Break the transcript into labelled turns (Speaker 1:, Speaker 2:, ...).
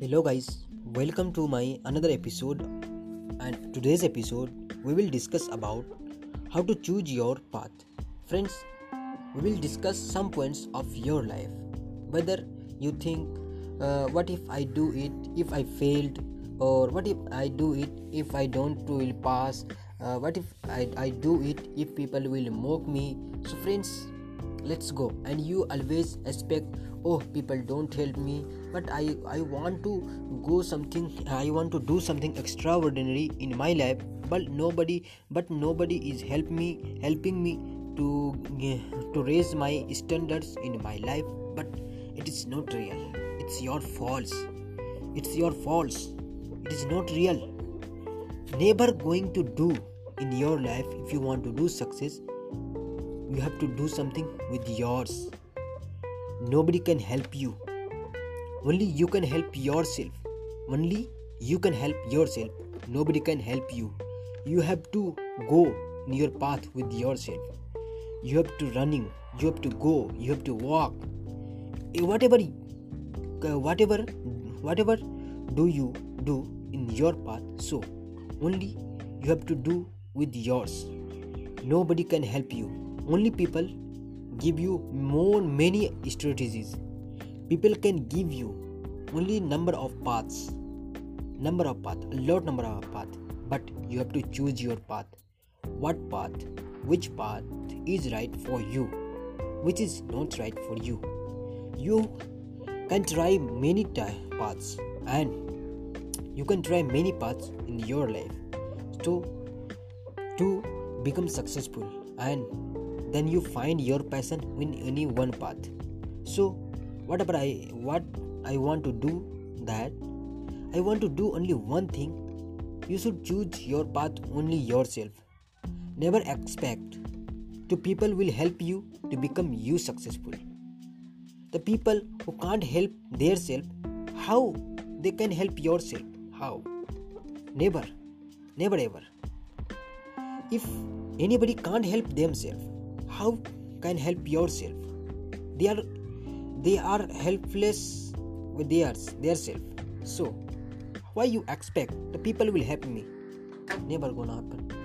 Speaker 1: hello guys. Welcome to my another episode. And today's episode we will discuss about how to choose your path. Friends we will discuss some points of your life. Whether you think uh, what if i do it if i failed? Or what if i do it if i don't will pass. Uh, what if I, I do it if people will mock me? So friends let's go. And you always expect oh people don't help me. But i i want to go something i want to do something extraordinary in my life but nobody but nobody is help me helping me to to raise my standards in my life. But it is not real. It's your fault it's your fault it is not real. Never going to do in your life if you want to do success you have to do something with yours. Nobody can help you. Only you can help yourself. Only you can help yourself. Nobody can help you. You have to go in your path with yourself. You have to running. You have to go. You have to walk. Eh, whatever uh, whatever whatever do you do in your path so only you have to do with yours. Nobody can help you only people give you more many strategies people can give you only number of paths number of path a lot number of path but you have to choose your path. What path which path is right for you which is not right for you. You can try many paths and you can try many paths in your life so to become successful and then you find your passion in any one path. So whatever i what i want to do that? I want to do only one thing. You should choose your path only yourself. Never expect to people will help you to become you successful. The people who can't help their self how they can help yourself? How? Never. Never ever. If anybody can't help themselves how can help yourself? They are they are helpless with theirs their self. So why you expect the people will help me? Never gonna happen